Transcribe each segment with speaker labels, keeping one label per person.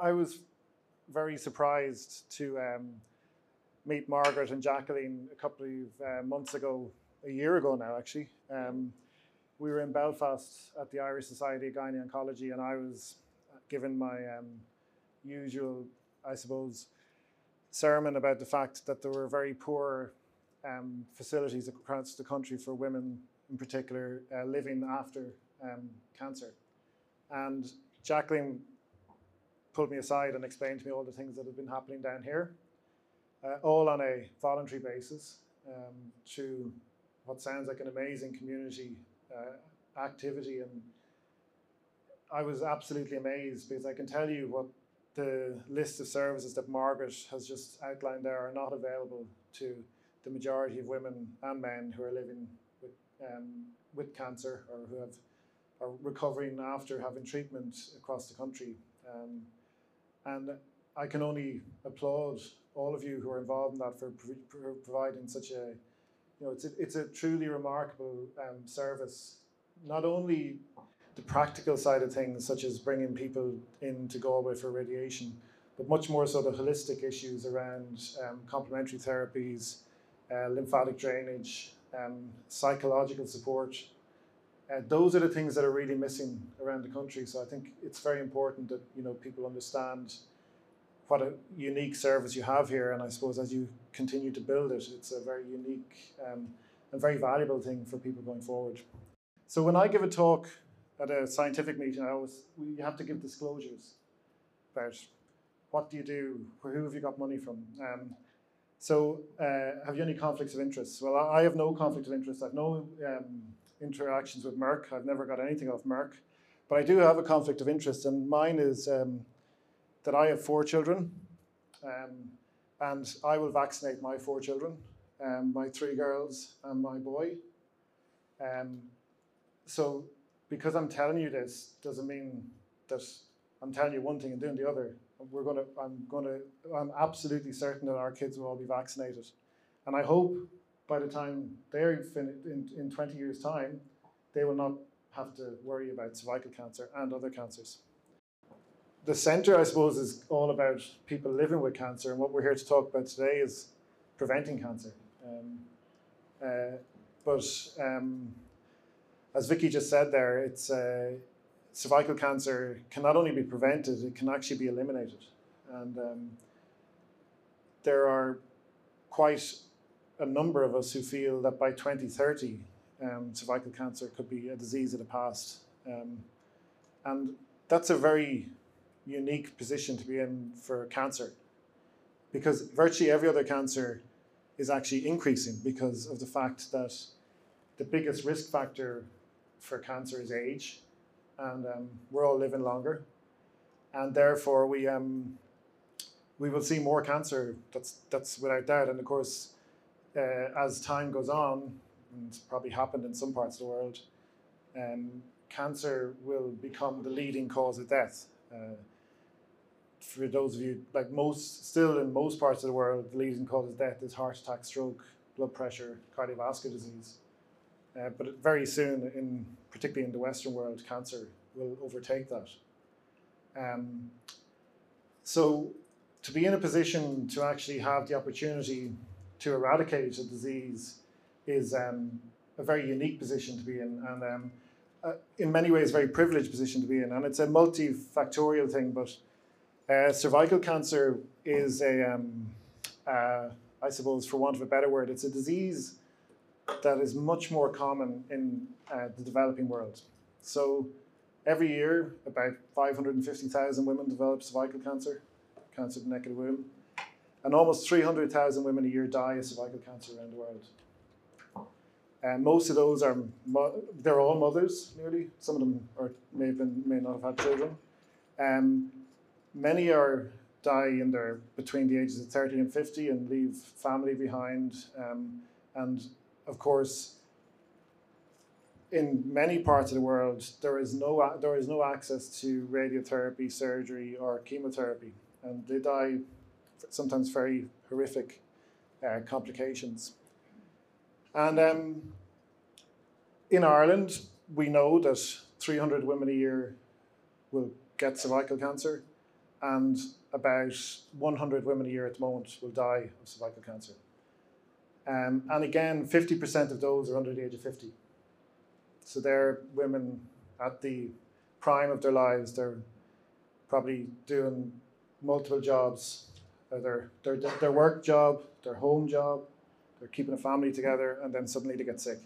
Speaker 1: I was very surprised to um, meet Margaret and Jacqueline a couple of uh, months ago, a year ago now, actually. Um, we were in Belfast at the Irish Society of Gynae Oncology, and I was given my um, usual, I suppose, sermon about the fact that there were very poor um, facilities across the country for women, in particular, uh, living after um, cancer. And Jacqueline pulled me aside and explained to me all the things that had been happening down here, uh, all on a voluntary basis, um, through what sounds like an amazing community uh, activity. And I was absolutely amazed because I can tell you what the list of services that Margaret has just outlined there are not available to the majority of women and men who are living with, um, with cancer or who have are recovering after having treatment across the country. Um, and I can only applaud all of you who are involved in that for, providing such a, you know, it's a, it's a truly remarkable um, service. Not only the practical side of things, such as bringing people into Galway for radiation, but much more so the holistic issues around um, complementary therapies, uh, lymphatic drainage, um, psychological support. Uh, those are the things that are really missing around the country. So I think it's very important that you know people understand what a unique service you have here. And I suppose as you continue to build it, it's a very unique um, and very valuable thing for people going forward. So when I give a talk at a scientific meeting, I always we have to give disclosures about what do you do, who have you got money from. Um, so uh, have you any conflicts of interest? Well, I have no conflict of interest. I've no um, interactions with Merck. I've never got anything off Merck, but I do have a conflict of interest, and mine is um, that I have four children, um, and I will vaccinate my four children, um, my three girls and my boy. Um, so because I'm telling you this doesn't mean that I'm telling you one thing and doing the other. We're gonna, I'm gonna, I'm absolutely certain that our kids will all be vaccinated, and I hope by the time they're finished in, in 20 years' time, they will not have to worry about cervical cancer and other cancers. The centre, I suppose, is all about people living with cancer, and what we're here to talk about today is preventing cancer. Um, uh, but um, as Vicky just said there, it's uh, cervical cancer can not only be prevented, it can actually be eliminated. And um, there are quite a number of us who feel that by 2030, um, cervical cancer could be a disease of the past. Um, and that's a very unique position to be in for cancer because virtually every other cancer is actually increasing because of the fact that the biggest risk factor for cancer is age, and um, we're all living longer, and therefore we um, we will see more cancer. That's that's without doubt. And of course, uh, as time goes on, and it's probably happened in some parts of the world, um, cancer will become the leading cause of death. Uh, for those of you, like most, still in most parts of the world, the leading cause of death is heart attack, stroke, blood pressure, cardiovascular disease. Uh, but very soon, in particularly in the Western world, cancer will overtake that. Um, so, to be in a position to actually have the opportunity to eradicate a disease is um, a very unique position to be in, and um, uh, in many ways, a very privileged position to be in. And it's a multifactorial thing, but uh, cervical cancer is a, um, uh, I suppose, for want of a better word, it's a disease that is much more common in uh, the developing world. So every year, about 550,000 women develop cervical cancer, cancer of the neck of the womb, and almost 300,000 women a year die of cervical cancer around the world. And most of those are, they're all mothers nearly. Some of them are, may, have been, may not have had children. Um, many are die in their between the ages of 30 and 50 and leave family behind. Um, and of course, in many parts of the world, there is no there is no access to radiotherapy, surgery, or chemotherapy, and they die sometimes very horrific uh, complications. And um, in Ireland, we know that 300 women a year will get cervical cancer, and about 100 women a year at the moment will die of cervical cancer. Um, and again, 50% of those are under the age of 50. So they're women at the prime of their lives. They're probably doing multiple jobs, their, their, their work job, their home job, they're keeping a family together, and then suddenly they get sick.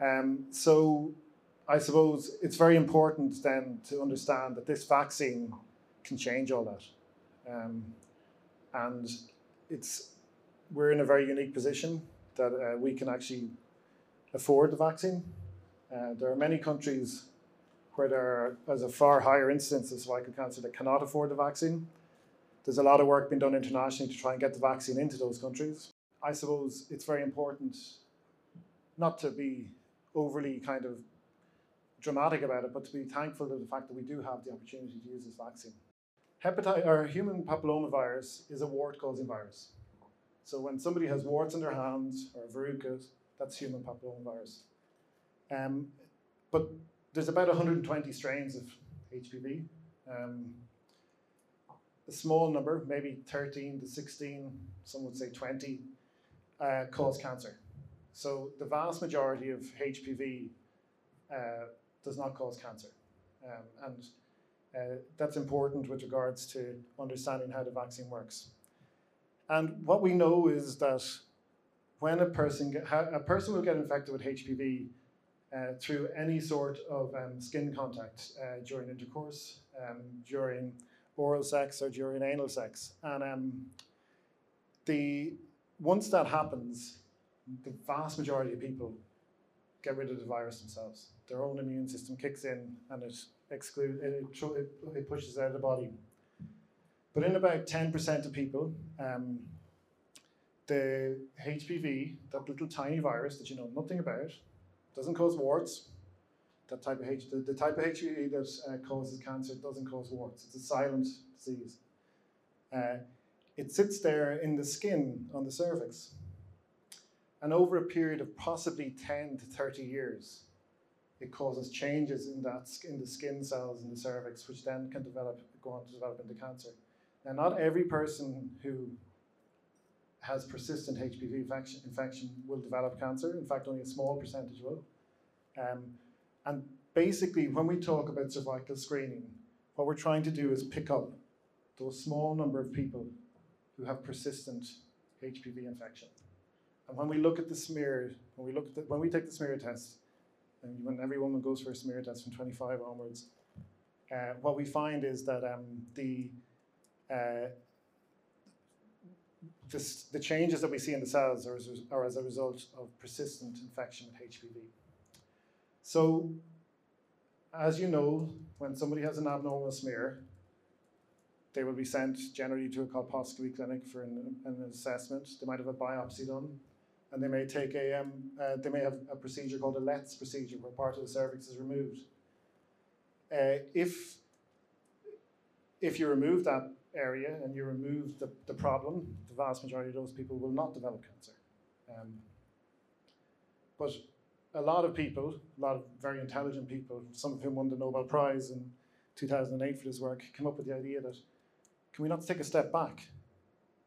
Speaker 1: Um, so I suppose it's very important then to understand that this vaccine can change all that. Um, and it's we're in a very unique position that uh, we can actually afford the vaccine. Uh, there are many countries where there is a far higher incidence of cervical cancer that cannot afford the vaccine. There's a lot of work being done internationally to try and get the vaccine into those countries. I suppose it's very important not to be overly kind of dramatic about it, but to be thankful of the fact that we do have the opportunity to use this vaccine. Hepatitis or human papillomavirus is a wart-causing virus. So when somebody has warts on their hands or verrucas, that's human papillomavirus. Um, but there's about 120 strains of HPV. Um, a small number, maybe 13 to 16, some would say 20, uh, cause cancer. So the vast majority of HPV uh, does not cause cancer. Um, and uh, that's important with regards to understanding how the vaccine works. And what we know is that when a person, get, a person will get infected with HPV uh, through any sort of um, skin contact uh, during intercourse, um, during oral sex, or during anal sex. And um, the once that happens, the vast majority of people get rid of the virus themselves. Their own immune system kicks in and it excludes it, it, it pushes out of the body. But in about 10% of people, um, the HPV, that little tiny virus that you know nothing about, doesn't cause warts. That type of H, the, the type of HPV that uh, causes cancer doesn't cause warts. It's a silent disease. Uh, it sits there in the skin on the cervix. And over a period of possibly 10 to 30 years, it causes changes in that in the skin cells in the cervix, which then can develop, go on to develop into cancer. Now, not every person who has persistent HPV infection, infection will develop cancer. In fact, only a small percentage will. Um, and basically, when we talk about cervical screening, what we're trying to do is pick up those small number of people who have persistent HPV infection. And when we look at the smear, when we look at the, when we take the smear test, and when every woman goes for a smear test from 25 onwards, uh, what we find is that um, the uh, this, the changes that we see in the cells are as, are as a result of persistent infection with HPV. So, as you know, when somebody has an abnormal smear, they will be sent generally to a colposcopy clinic for an, an assessment. They might have a biopsy done, and they may take a um, uh, they may have a procedure called a LLETZ procedure, where part of the cervix is removed. Uh, if if you remove that area and you remove the, the problem, the vast majority of those people will not develop cancer. Um, but a lot of people, a lot of very intelligent people, some of whom won the Nobel Prize in 2008 for this work, came up with the idea that can we not take a step back?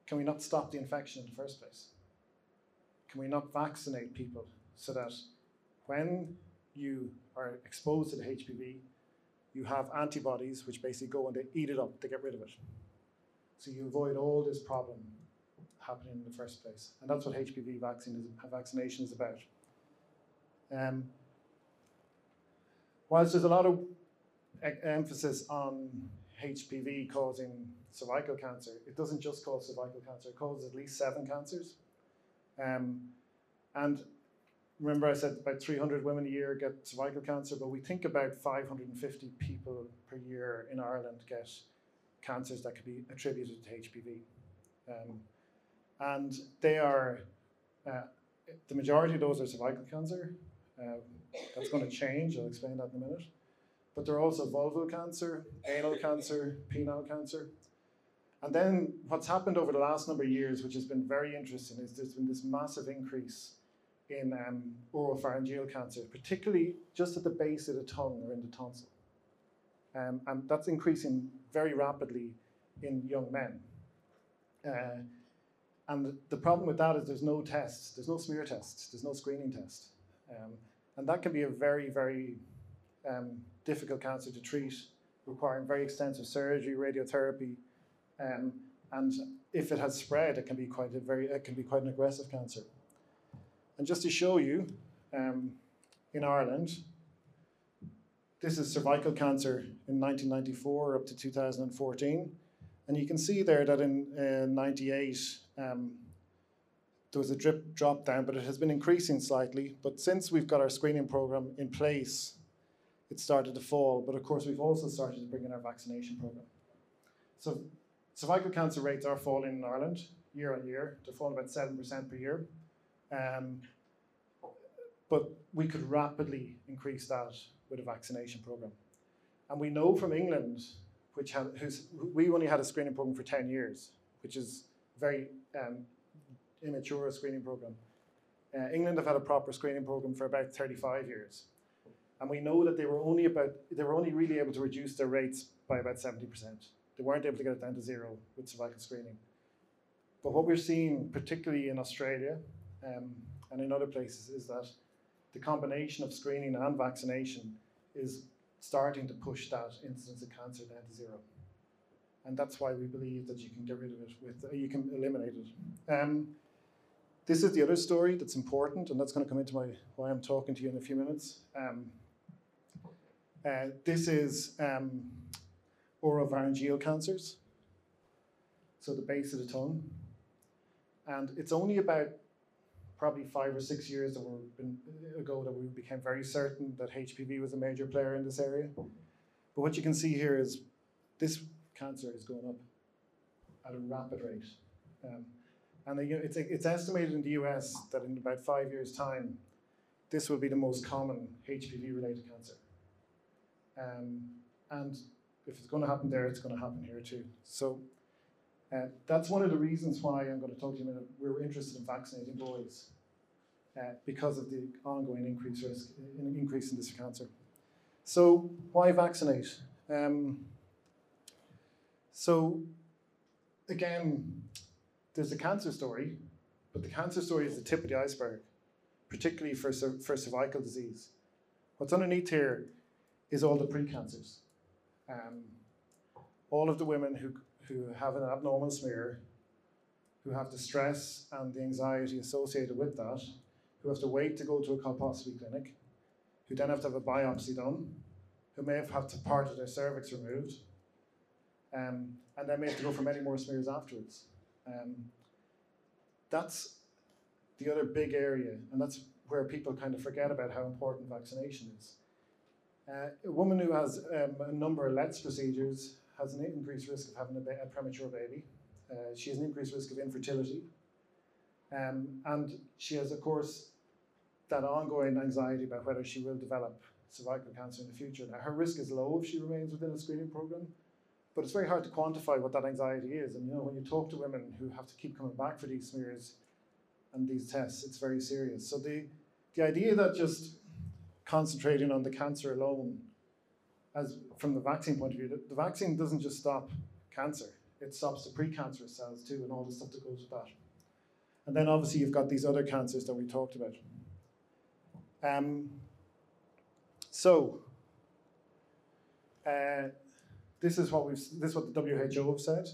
Speaker 1: Can we not stop the infection in the first place? Can we not vaccinate people so that when you are exposed to the HPV, you have antibodies which basically go and they eat it up, they get rid of it. So you avoid all this problem happening in the first place. And that's what HPV vaccine is, vaccination is about. Um, whilst there's a lot of emphasis on HPV causing cervical cancer, it doesn't just cause cervical cancer, it causes at least seven cancers. Um, and remember I said about 300 women a year get cervical cancer, but we think about 550 people per year in Ireland get cancers that could be attributed to HPV. Um, and they are, uh, the majority of those are cervical cancer. Um, that's going to change, I'll explain that in a minute. But there are also vulval cancer, anal cancer, penile cancer. And then what's happened over the last number of years, which has been very interesting, is there's been this massive increase in um, oropharyngeal cancer, particularly just at the base of the tongue or in the tonsil. Um, and that's increasing very rapidly in young men. Uh, and the problem with that is there's no test, there's no smear test, there's no screening test. Um, and that can be a very, very um, difficult cancer to treat, requiring very extensive surgery, radiotherapy, um, and if it has spread, it can be quite a very, it can be quite an aggressive cancer. And just to show you, um, in Ireland, this is cervical cancer in 1994 up to 2014. And you can see there that in uh, 98, um, there was a drip drop down, but it has been increasing slightly. But since we've got our screening program in place, it started to fall. But of course, we've also started to bring in our vaccination program. So cervical cancer rates are falling in Ireland year on year. They're falling about 7% per year. Um, but we could rapidly increase that with a vaccination program. And we know from England, which had, we only had a screening program for 10 years, which is very um, immature screening program. Uh, England have had a proper screening program for about 35 years. And we know that they were only about, they were only really able to reduce their rates by about 70%. They weren't able to get it down to zero with cervical screening. But what we're seeing, particularly in Australia um, and in other places, is that the combination of screening and vaccination is starting to push that incidence of cancer down to zero. And that's why we believe that you can get rid of it with, uh, you can eliminate it. Um, this is the other story that's important, and that's going to come into my why I'm talking to you in a few minutes. Um, uh, this is um, oropharyngeal cancers, so the base of the tongue. And it's only about probably five or six years that been, ago that we became very certain that HPV was a major player in this area. But what you can see here is this cancer is going up at a rapid rate. Um, and it's, it's estimated in the US that in about five years' time, this will be the most common HPV-related cancer. Um, and if it's going to happen there, it's going to happen here too. So uh, that's one of the reasons why I'm going to talk to you in a minute. We're interested in vaccinating boys uh, because of the ongoing increase risk, in, increase in this cancer. So why vaccinate? Um, so again, there's a cancer story, but the cancer story is the tip of the iceberg, particularly for, for cervical disease. What's underneath here is all the precancers. Um, all of the women who who have an abnormal smear, who have the stress and the anxiety associated with that, who have to wait to go to a colposcopy clinic, who then have to have a biopsy done, who may have had to part of their cervix removed, um, and then may have to go for many more smears afterwards. Um, that's the other big area, and that's where people kind of forget about how important vaccination is. Uh, a woman who has um, a number of LLETZ procedures has an increased risk of having a, a premature baby. Uh, she has an increased risk of infertility. Um, and she has, of course, that ongoing anxiety about whether she will develop cervical cancer in the future. Now, her risk is low if she remains within a screening program, but it's very hard to quantify what that anxiety is. And you know, when you talk to women who have to keep coming back for these smears and these tests, it's very serious. So the the idea that just concentrating on the cancer alone as from the vaccine point of view, the, the vaccine doesn't just stop cancer, it stops the precancerous cells too and all the stuff that goes with that. And then obviously you've got these other cancers that we talked about. Um, so, uh, this is what we've this is what the WHO have said.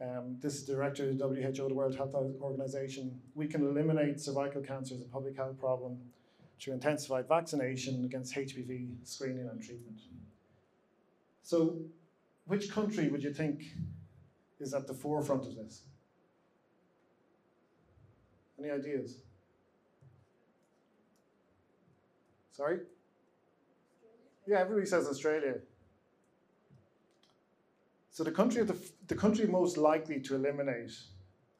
Speaker 1: Um, this is the director of the WHO, the World Health Organization. We can eliminate cervical cancer as a public health problem through intensified vaccination against HPV screening and treatment. So, which country would you think is at the forefront of this? Any ideas? Sorry? Yeah, everybody says Australia. So the country, the, the country most likely to eliminate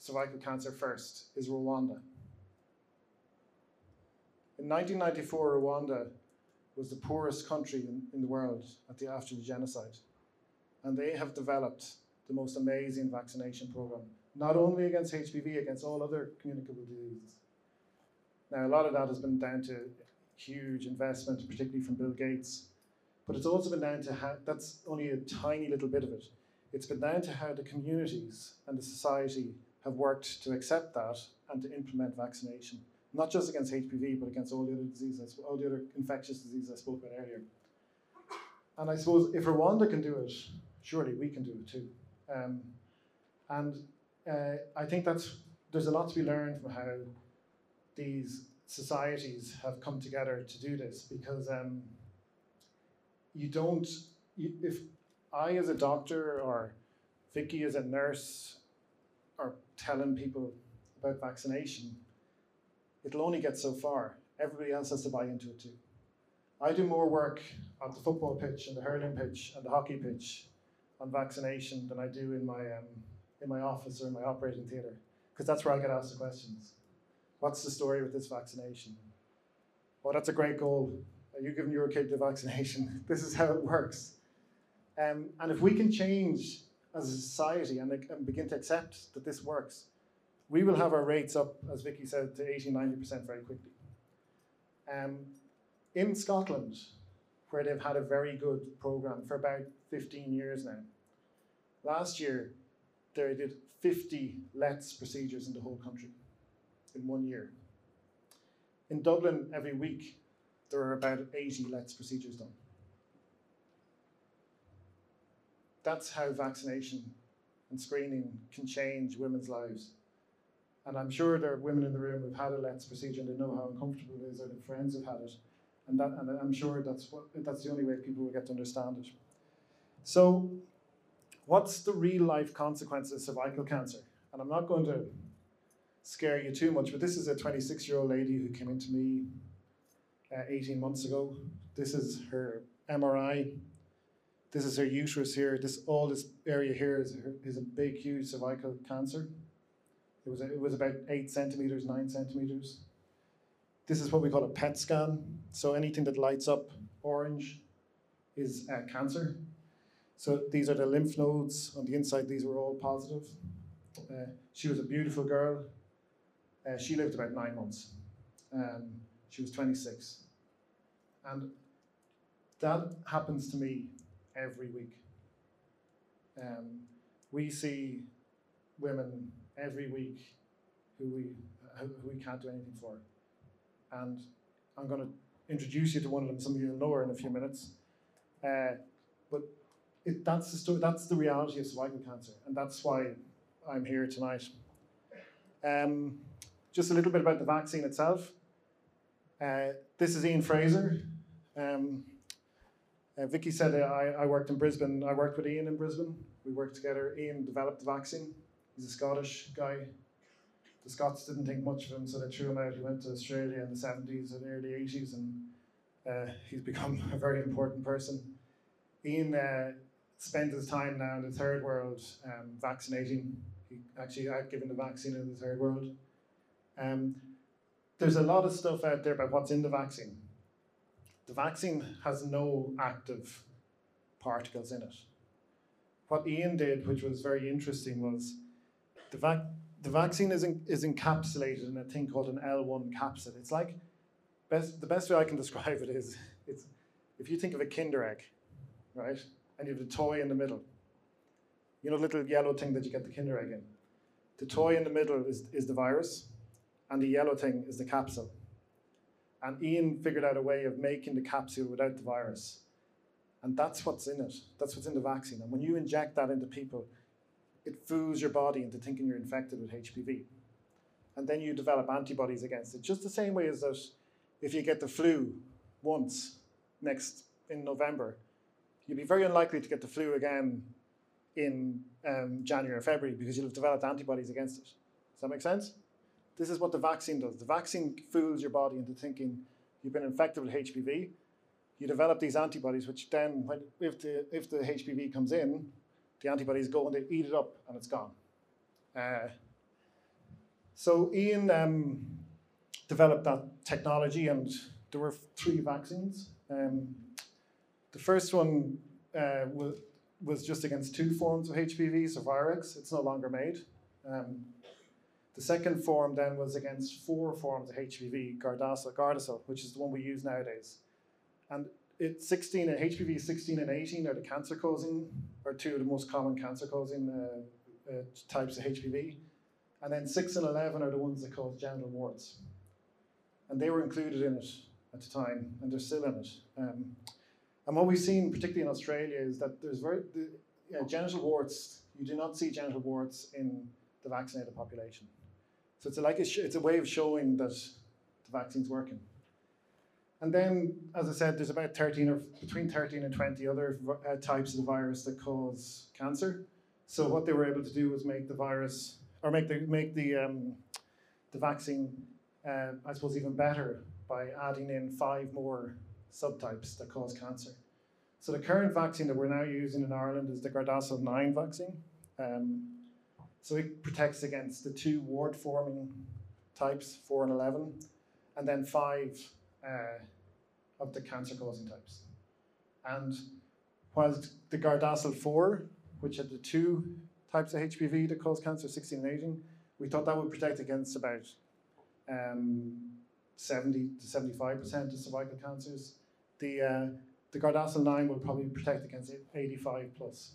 Speaker 1: cervical cancer first is Rwanda. In 1994, Rwanda was the poorest country in, in the world at the, after the genocide. And they have developed the most amazing vaccination program, not only against HPV, against all other communicable diseases. Now, a lot of that has been down to huge investment, particularly from Bill Gates. But it's also been down to that's only a tiny little bit of it. It's been down to how the communities and the society have worked to accept that and to implement vaccination, not just against HPV, but against all the other diseases, all the other infectious diseases I spoke about earlier. And I suppose if Rwanda can do it, surely we can do it too. Um, and uh, I think that's there's a lot to be learned from how these societies have come together to do this because um, you don't you, if I as a doctor or Vicky as a nurse are telling people about vaccination, it'll only get so far. Everybody else has to buy into it too. I do more work on the football pitch and the hurling pitch and the hockey pitch on vaccination than I do in my um, in my office or in my operating theatre because that's where I get asked the questions. What's the story with this vaccination? Oh, that's a great goal. Are you giving your kid the vaccination? this is how it works. Um, and if we can change as a society and, and begin to accept that this works, we will have our rates up, as Vicky said, to 80, 90% very quickly. Um, in Scotland, where they've had a very good program for about 15 years now, last year they did 50 LLETZ procedures in the whole country in one year. In Dublin, every week, there are about 80 LLETZ procedures done. That's how vaccination and screening can change women's lives. And I'm sure there are women in the room who've had a LLETZ procedure and they know how uncomfortable it is, or their friends have had it. And, that, and I'm sure that's, what, that's the only way people will get to understand it. So, what's the real life consequences of cervical cancer? And I'm not going to scare you too much, but this is a 26 year old lady who came into me uh, 18 months ago. This is her MRI. This is her uterus here. This all this area here is, is a big, huge cervical cancer. It was, a, it was about eight centimeters, nine centimeters. This is what we call a PET scan. So anything that lights up orange is uh, cancer. So these are the lymph nodes on the inside. These were all positive. Uh, she was a beautiful girl. Uh, she lived about nine months. Um, she was 26. And that happens to me every week. Um, we see women every week who we, who we can't do anything for. And I'm going to introduce you to one of them. Some of you will know her in a few minutes. Uh, but it, that's the story. That's the reality of cervical cancer, and that's why I'm here tonight. Um, just a little bit about the vaccine itself. Uh, this is Ian Frazer. Um, uh, Vicky said uh, I, I worked in Brisbane. I worked with Ian in Brisbane. We worked together. Ian developed the vaccine. He's a Scottish guy. The Scots didn't think much of him, so they threw him out. He went to Australia in the 70s and early 80s, and uh, he's become a very important person. Ian uh, his time now in the third world um, vaccinating. He actually had given the vaccine in the third world. Um, there's a lot of stuff out there about what's in the vaccine. The vaccine has no active particles in it. What Ian did, which was very interesting, was the, vac- the vaccine is, is encapsulated in a thing called an L1 capsid. It's like, best, the best way I can describe it is it's, if you think of a Kinder egg, right, and you have a toy in the middle, you know, little yellow thing that you get the Kinder egg in. The toy in the middle is, is the virus, and the yellow thing is the capsule. And Ian figured out a way of making the capsule without the virus. And that's what's in it. That's what's in the vaccine. And when you inject that into people, it fools your body into thinking you're infected with HPV. And then you develop antibodies against it. Just the same way as that if you get the flu once next in November, you'd be very unlikely to get the flu again in um, January or February because you'll have developed antibodies against it. Does that make sense? This is what the vaccine does. The vaccine fools your body into thinking you've been infected with HPV. You develop these antibodies, which then, when, if, the, if the HPV comes in, the antibodies go and they eat it up and it's gone. Uh, so Ian um, developed that technology, and there were three vaccines. Um, the first one uh, was, was just against two forms of HPV, Cervarix. It's no longer made. Um, the second form then was against four forms of HPV, Gardasil, Gardasil, which is the one we use nowadays. And it 16 and HPV 16 and 18 are the cancer causing, or two of the most common cancer causing uh, uh, types of HPV. And then 6 and 11 are the ones that cause genital warts. And they were included in it at the time, and they're still in it. Um, and what we've seen, particularly in Australia, is that there's very, the, genital warts, you do not see genital warts in the vaccinated population. So it's a, like a it's a way of showing that the vaccine's working. And then, as I said, there's about 13 or between 13 and 20 other uh, types of the virus that cause cancer. So what they were able to do was make the virus, or make the make the um, the vaccine, uh, I suppose, even better by adding in five more subtypes that cause cancer. So the current vaccine that we're now using in Ireland is the Gardasil 9 vaccine. Um, so it protects against the two wart-forming types, 4 and 11, and then five uh, of the cancer-causing types. And whilst the Gardasil 4, which had the two types of HPV that cause cancer, 16 and 18, we thought that would protect against about um, 70 to 75% of cervical cancers. The, uh, the Gardasil 9 will probably protect against 85 plus.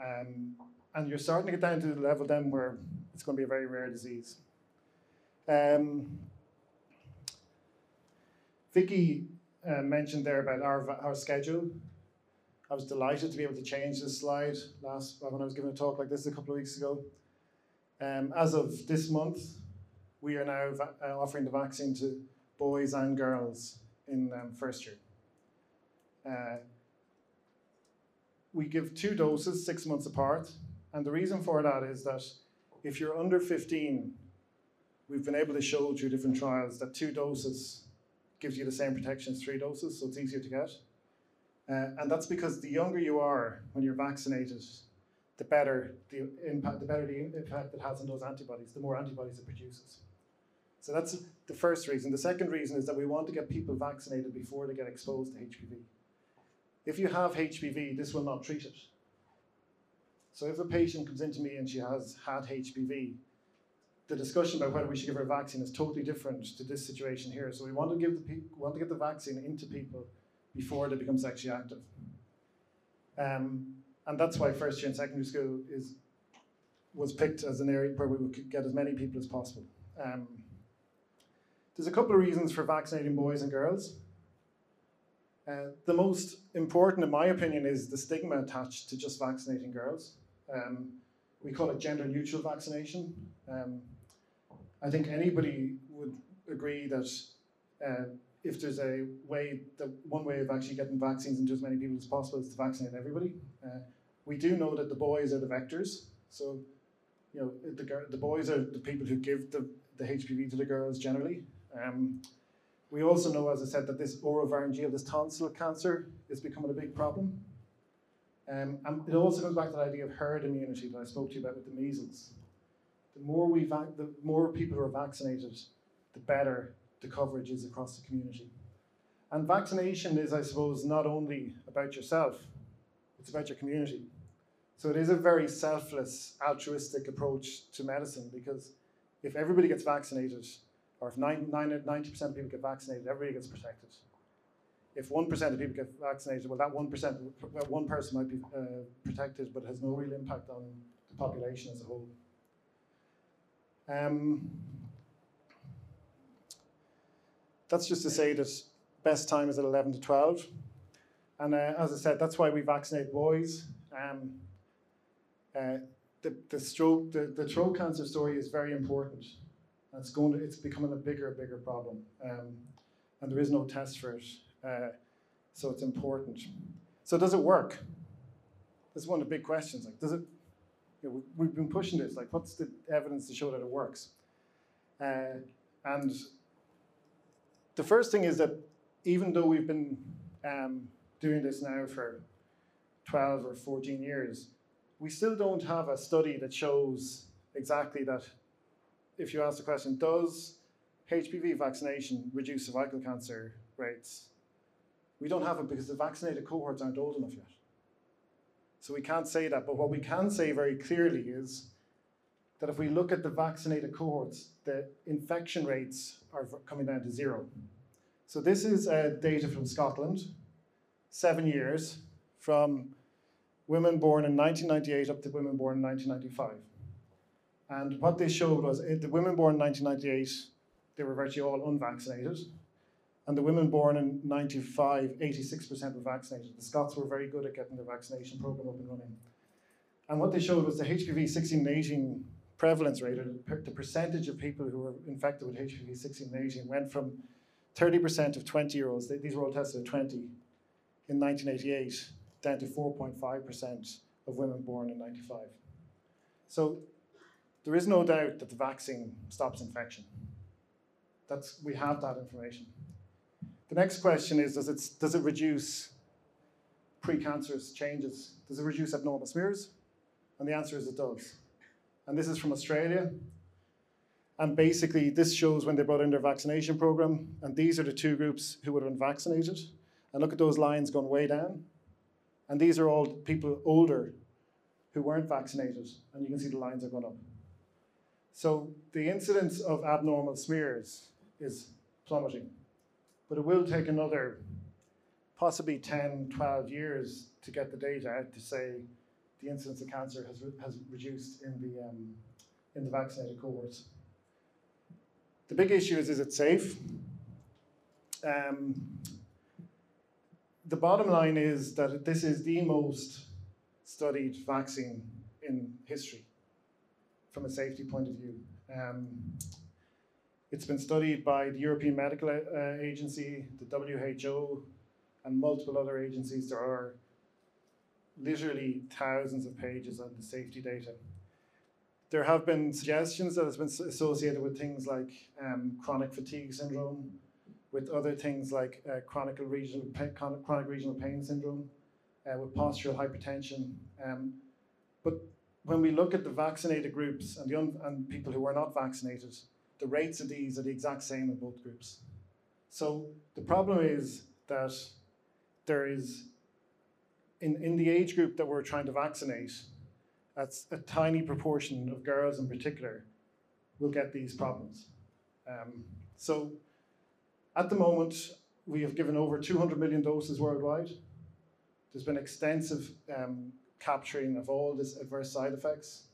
Speaker 1: Um, and you're starting to get down to the level then where it's going to be a very rare disease. Um, Vicky uh, mentioned there about our, our schedule. I was delighted to be able to change this slide last when I was giving a talk like this a couple of weeks ago. Um, as of this month, we are now uh, offering the vaccine to boys and girls in um, first year. Uh, we give two doses six months apart, and the reason for that is that if you're under 15, we've been able to show through different trials that two doses gives you the same protection as three doses, so it's easier to get. Uh, and that's because the younger you are when you're vaccinated, the better the impact, the better the impact it has on those antibodies, the more antibodies it produces. So that's the first reason. The second reason is that we want to get people vaccinated before they get exposed to HPV. If you have HPV, this will not treat it. So if a patient comes into me and she has had HPV, the discussion about whether we should give her a vaccine is totally different to this situation here. So we want to give the pe- want to get the vaccine into people before they become sexually active. Um, and that's why first year and secondary school is was picked as an area where we would get as many people as possible. Um, there's a couple of reasons for vaccinating boys and girls. Uh, the most important, in my opinion, is the stigma attached to just vaccinating girls. Um, we call it gender neutral vaccination. Um, I think anybody would agree that uh, if there's a way, that one way of actually getting vaccines into as many people as possible is to vaccinate everybody. Uh, we do know that the boys are the vectors, so you know the, the boys are the people who give the, the HPV to the girls generally. Um, we also know, as I said, that this oropharyngeal, this tonsil cancer, is becoming a big problem. Um, and it also goes back to the idea of herd immunity that I spoke to you about with the measles. The more we the more people who are vaccinated, the better the coverage is across the community. And vaccination is, I suppose, not only about yourself, it's about your community. So it is a very selfless, altruistic approach to medicine because if everybody gets vaccinated, or if 90% of people get vaccinated, everybody gets protected. If 1% of people get vaccinated, well, that 1%, well, one person might be uh, protected, but has no real impact on the population as a whole. Um, that's just to say that best time is at 11 to 12. And uh, as I said, that's why we vaccinate boys. Um, uh, the, the stroke, the, the throat cancer story is very important. It's going to, it's becoming a bigger, bigger problem. Um, and there is no test for it. Uh, so it's important. So does it work? That's one of the big questions. Like, does it? You know, we, have been pushing this. Like, what's the evidence to show that it works? Uh, and the first thing is that even though we've been um, doing this now for 12 or 14 years, we still don't have a study that shows exactly that if you ask the question, does HPV vaccination reduce cervical cancer rates? We don't have it because the vaccinated cohorts aren't old enough yet. So we can't say that. But what we can say very clearly is that if we look at the vaccinated cohorts, the infection rates are coming down to zero. So this is uh, data from Scotland, seven years from women born in 1998 up to women born in 1995. And what they showed was uh, the women born in 1998, they were virtually all unvaccinated. And the women born in 95, 86% were vaccinated. The Scots were very good at getting their vaccination program up and running. And what they showed was the HPV 16 and 18 prevalence rate, or the percentage of people who were infected with HPV 16 and 18 went from 30% of 20 year olds, these were all tested at 20 in 1988, down to 4.5% of women born in 95. So there is no doubt that the vaccine stops infection. That's, we have that information. The next question is, does it, does it reduce precancerous changes? Does it reduce abnormal smears? And the answer is it does. And this is from Australia. And basically, this shows when they brought in their vaccination program. And these are the two groups who would have been vaccinated. And look at those lines going way down. And these are all people older who weren't vaccinated. And you can see the lines are going up. So the incidence of abnormal smears is plummeting. But it will take another possibly 10, 12 years to get the data out to say the incidence of cancer has, re has reduced in the, um, in the vaccinated cohorts. The big issue is, is it safe? Um, the bottom line is that this is the most studied vaccine in history from a safety point of view. Um, it's been studied by the European Medical uh, Agency, the WHO, and multiple other agencies. There are literally thousands of pages on the safety data. There have been suggestions that it's been associated with things like um, chronic fatigue syndrome, with other things like uh, chronic regional chronic regional pain syndrome, uh, with postural hypertension. Um, but when we look at the vaccinated groups and the and people who are not vaccinated, the rates of these are the exact same in both groups. So the problem is that there is, in, in the age group that we're trying to vaccinate, that's a tiny proportion of girls in particular will get these problems. Um, so at the moment, we have given over 200 million doses worldwide. There's been extensive um, capturing of all these adverse side effects.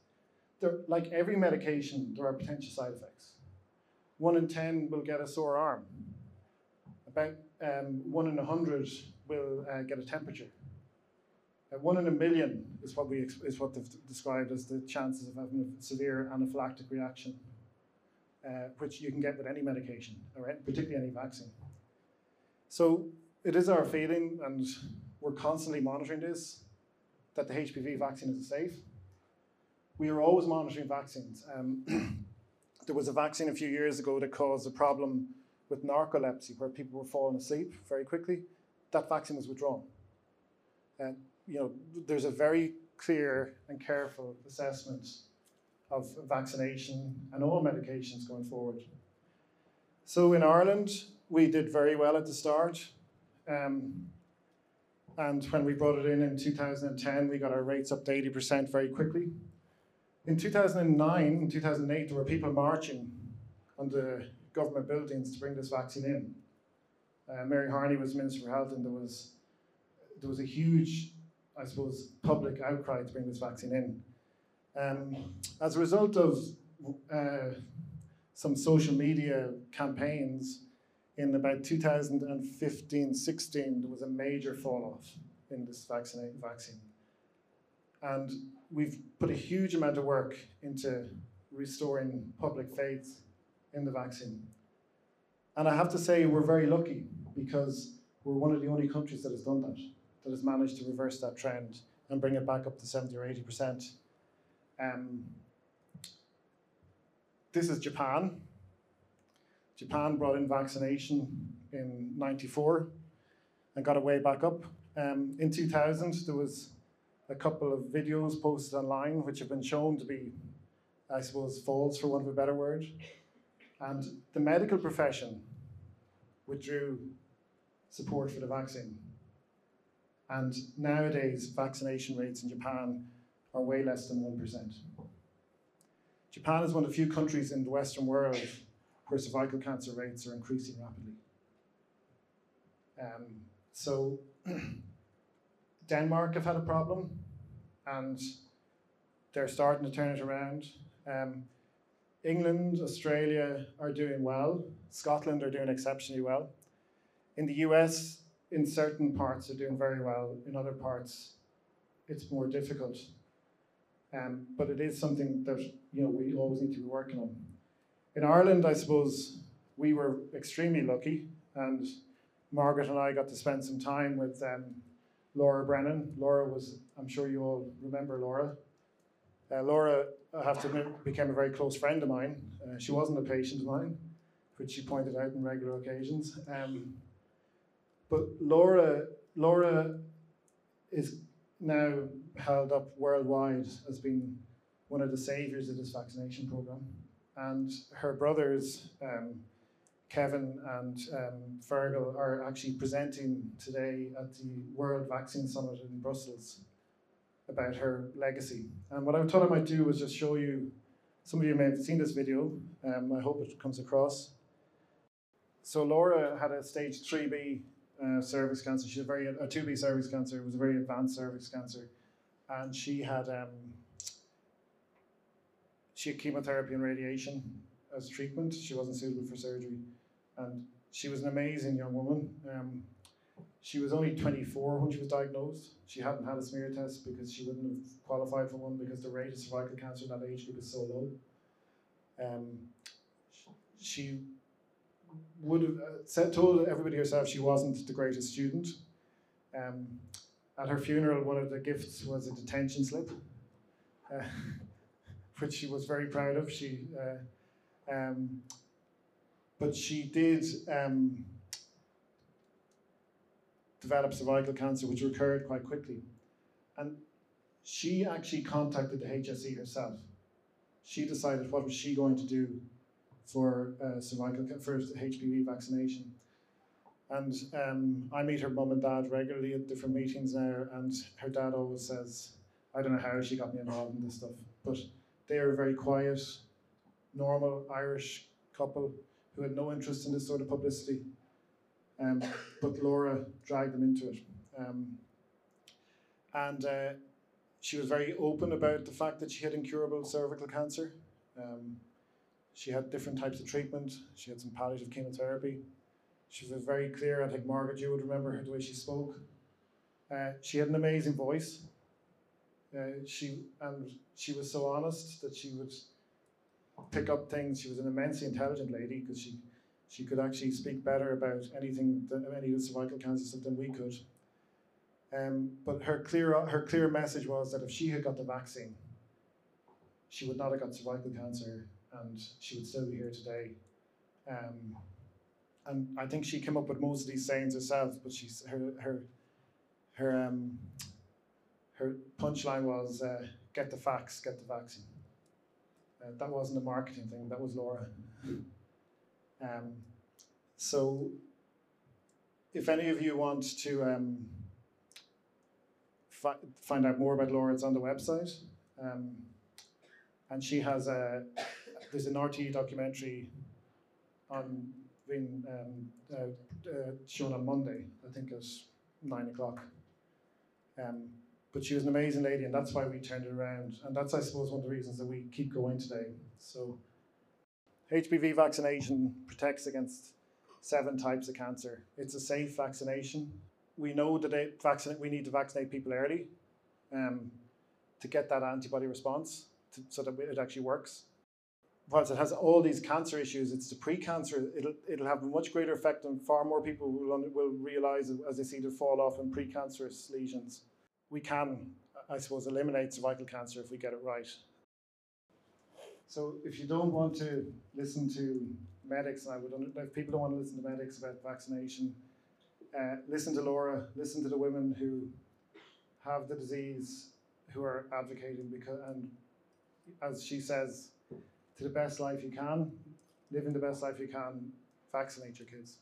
Speaker 1: There, like every medication, there are potential side effects one in 10 will get a sore arm. About um, one in a hundred will uh, get a temperature. Uh, one in a million is what we is what they've described as the chances of having a severe anaphylactic reaction, uh, which you can get with any medication, or particularly any vaccine. So it is our feeling, and we're constantly monitoring this, that the HPV vaccine is safe. We are always monitoring vaccines. Um, there was a vaccine a few years ago that caused a problem with narcolepsy, where people were falling asleep very quickly. That vaccine was withdrawn. And you know, there's a very clear and careful assessment of vaccination and all medications going forward. So in Ireland, we did very well at the start. Um, and when we brought it in in 2010, we got our rates up to 80% very quickly. In 2009 and 2008, there were people marching under government buildings to bring this vaccine in. Uh, Mary Harney was Minister for Health, and there was there was a huge, I suppose, public outcry to bring this vaccine in. Um, as a result of uh, some social media campaigns in about 2015-16, there was a major fall off in this vaccine. vaccine. And we've put a huge amount of work into restoring public faith in the vaccine. And I have to say, we're very lucky because we're one of the only countries that has done that, that has managed to reverse that trend and bring it back up to 70 or 80%. Um, this is Japan. Japan brought in vaccination in 94 and got it way back up. Um, in 2000, there was a couple of videos posted online which have been shown to be, I suppose, false for want of a better word. And the medical profession withdrew support for the vaccine. And nowadays, vaccination rates in Japan are way less than 1%. Japan is one of the few countries in the Western world where cervical cancer rates are increasing rapidly. Um, so Denmark have had a problem, and they're starting to turn it around. Um, England, Australia are doing well. Scotland are doing exceptionally well. In the US, in certain parts, they're doing very well. In other parts, it's more difficult. Um, but it is something that you know we always need to be working on. In Ireland, I suppose we were extremely lucky, and Margaret and I got to spend some time with um, Laura Brennan. Laura was, I'm sure you all remember Laura. Uh, Laura, I have to admit, became a very close friend of mine. Uh, she wasn't a patient of mine, which she pointed out on regular occasions. Um, but Laura, Laura is now held up worldwide as being one of the saviors of this vaccination program. And her brothers, um, Kevin and um, Fergal, are actually presenting today at the World Vaccine Summit in Brussels about her legacy. And what I thought I might do was just show you, some of you may have seen this video, um, I hope it comes across. So Laura had a stage 3B uh, cervix cancer. She had very a 2B cervix cancer. It was a very advanced cervix cancer, and she had um, she had chemotherapy and radiation as treatment. She wasn't suitable for surgery, and she was an amazing young woman. Um, she was only 24 when she was diagnosed. She hadn't had a smear test because she wouldn't have qualified for one because the rate of cervical cancer in that age group is so low. Um, she would have uh, said, told everybody herself she wasn't the greatest student. Um, at her funeral, one of the gifts was a detention slip, uh, which she was very proud of. She, uh, um, but she did um, develop cervical cancer, which recurred quite quickly, and she actually contacted the HSE herself. She decided what was she going to do for uh, cervical for HPV vaccination. And um, I meet her mum and dad regularly at different meetings now, and her dad always says, I don't know how she got me involved in this stuff, but they are a very quiet, normal Irish couple who had no interest in this sort of publicity. Um, but Laura dragged them into it. Um, and uh, she was very open about the fact that she had incurable cervical cancer. Um, she had different types of treatment. She had some palliative chemotherapy. She was very clear. I think Margaret, you would remember her the way she spoke. Uh, she had an amazing voice. Uh, she and she was so honest that she would pick up things. She was an immensely intelligent lady because she she could actually speak better about anything than any of the cervical cancer stuff than we could. Um, but her clear her clear message was that if she had got the vaccine, she would not have got cervical cancer and she would still be here today. Um, and I think she came up with most of these sayings herself, but she's her her her um, her punchline was uh, "Get the facts, get the vaccine." Uh, that wasn't a marketing thing. That was Laura. Um, so, if any of you want to um, fi find out more about Laura, it's on the website. Um, and she has a there's an RTE documentary on being um, uh, uh, shown on Monday, I think at nine o'clock. Um, but she was an amazing lady, and that's why we turned it around. And that's, I suppose, one of the reasons that we keep going today. So, HPV vaccination protects against seven types of cancer. It's a safe vaccination. We know that it we need to vaccinate people early um, to get that antibody response to, so that it actually works whilst it has all these cancer issues, it's the pre-cancer. It'll it'll have a much greater effect on far more people will will realize as they see the fall off in pre-cancerous lesions. We can, I suppose, eliminate cervical cancer if we get it right. So if you don't want to listen to medics, and I would if people don't want to listen to medics about vaccination, uh, listen to Laura. Listen to the women who have the disease, who are advocating because and as she says to the best life you can, living the best life you can, vaccinate your kids.